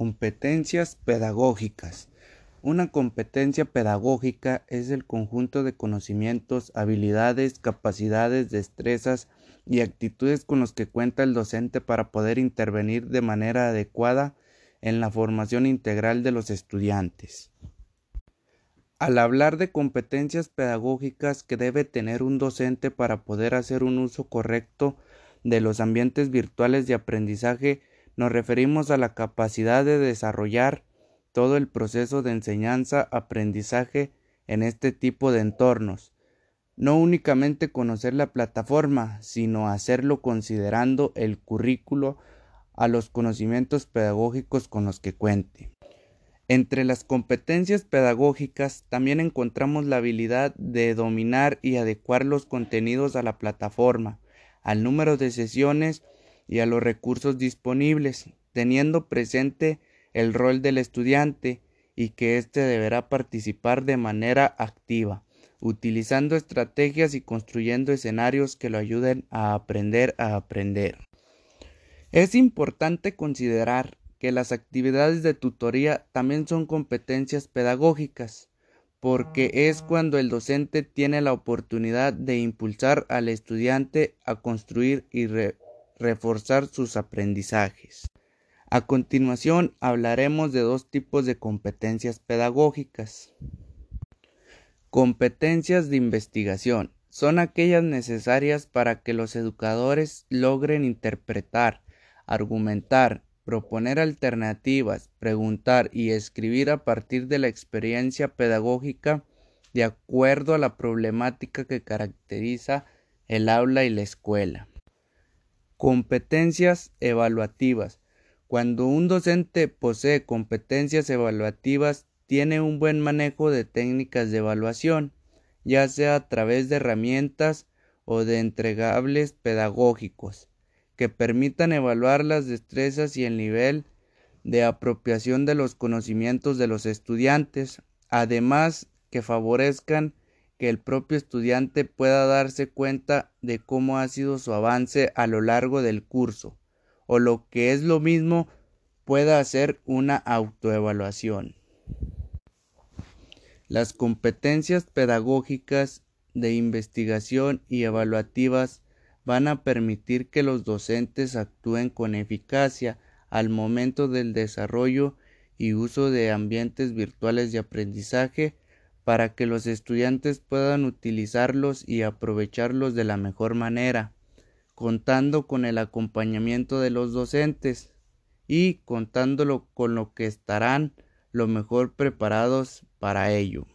Competencias pedagógicas. Una competencia pedagógica es el conjunto de conocimientos, habilidades, capacidades, destrezas y actitudes con los que cuenta el docente para poder intervenir de manera adecuada en la formación integral de los estudiantes. Al hablar de competencias pedagógicas que debe tener un docente para poder hacer un uso correcto de los ambientes virtuales de aprendizaje, nos referimos a la capacidad de desarrollar todo el proceso de enseñanza-aprendizaje en este tipo de entornos. No únicamente conocer la plataforma, sino hacerlo considerando el currículo a los conocimientos pedagógicos con los que cuente. Entre las competencias pedagógicas también encontramos la habilidad de dominar y adecuar los contenidos a la plataforma, al número de sesiones y a los recursos disponibles, teniendo presente el rol del estudiante y que éste deberá participar de manera activa, utilizando estrategias y construyendo escenarios que lo ayuden a aprender a aprender. Es importante considerar que las actividades de tutoría también son competencias pedagógicas, porque es cuando el docente tiene la oportunidad de impulsar al estudiante a construir y reforzar sus aprendizajes. A continuación hablaremos de dos tipos de competencias pedagógicas. Competencias de investigación son aquellas necesarias para que los educadores logren interpretar, argumentar, proponer alternativas, preguntar y escribir a partir de la experiencia pedagógica de acuerdo a la problemática que caracteriza el aula y la escuela. Competencias evaluativas. Cuando un docente posee competencias evaluativas, tiene un buen manejo de técnicas de evaluación, ya sea a través de herramientas o de entregables pedagógicos, que permitan evaluar las destrezas y el nivel de apropiación de los conocimientos de los estudiantes, además que favorezcan que el propio estudiante pueda darse cuenta de cómo ha sido su avance a lo largo del curso, o lo que es lo mismo, pueda hacer una autoevaluación. Las competencias pedagógicas de investigación y evaluativas van a permitir que los docentes actúen con eficacia al momento del desarrollo y uso de ambientes virtuales de aprendizaje para que los estudiantes puedan utilizarlos y aprovecharlos de la mejor manera, contando con el acompañamiento de los docentes y contándolo con lo que estarán lo mejor preparados para ello.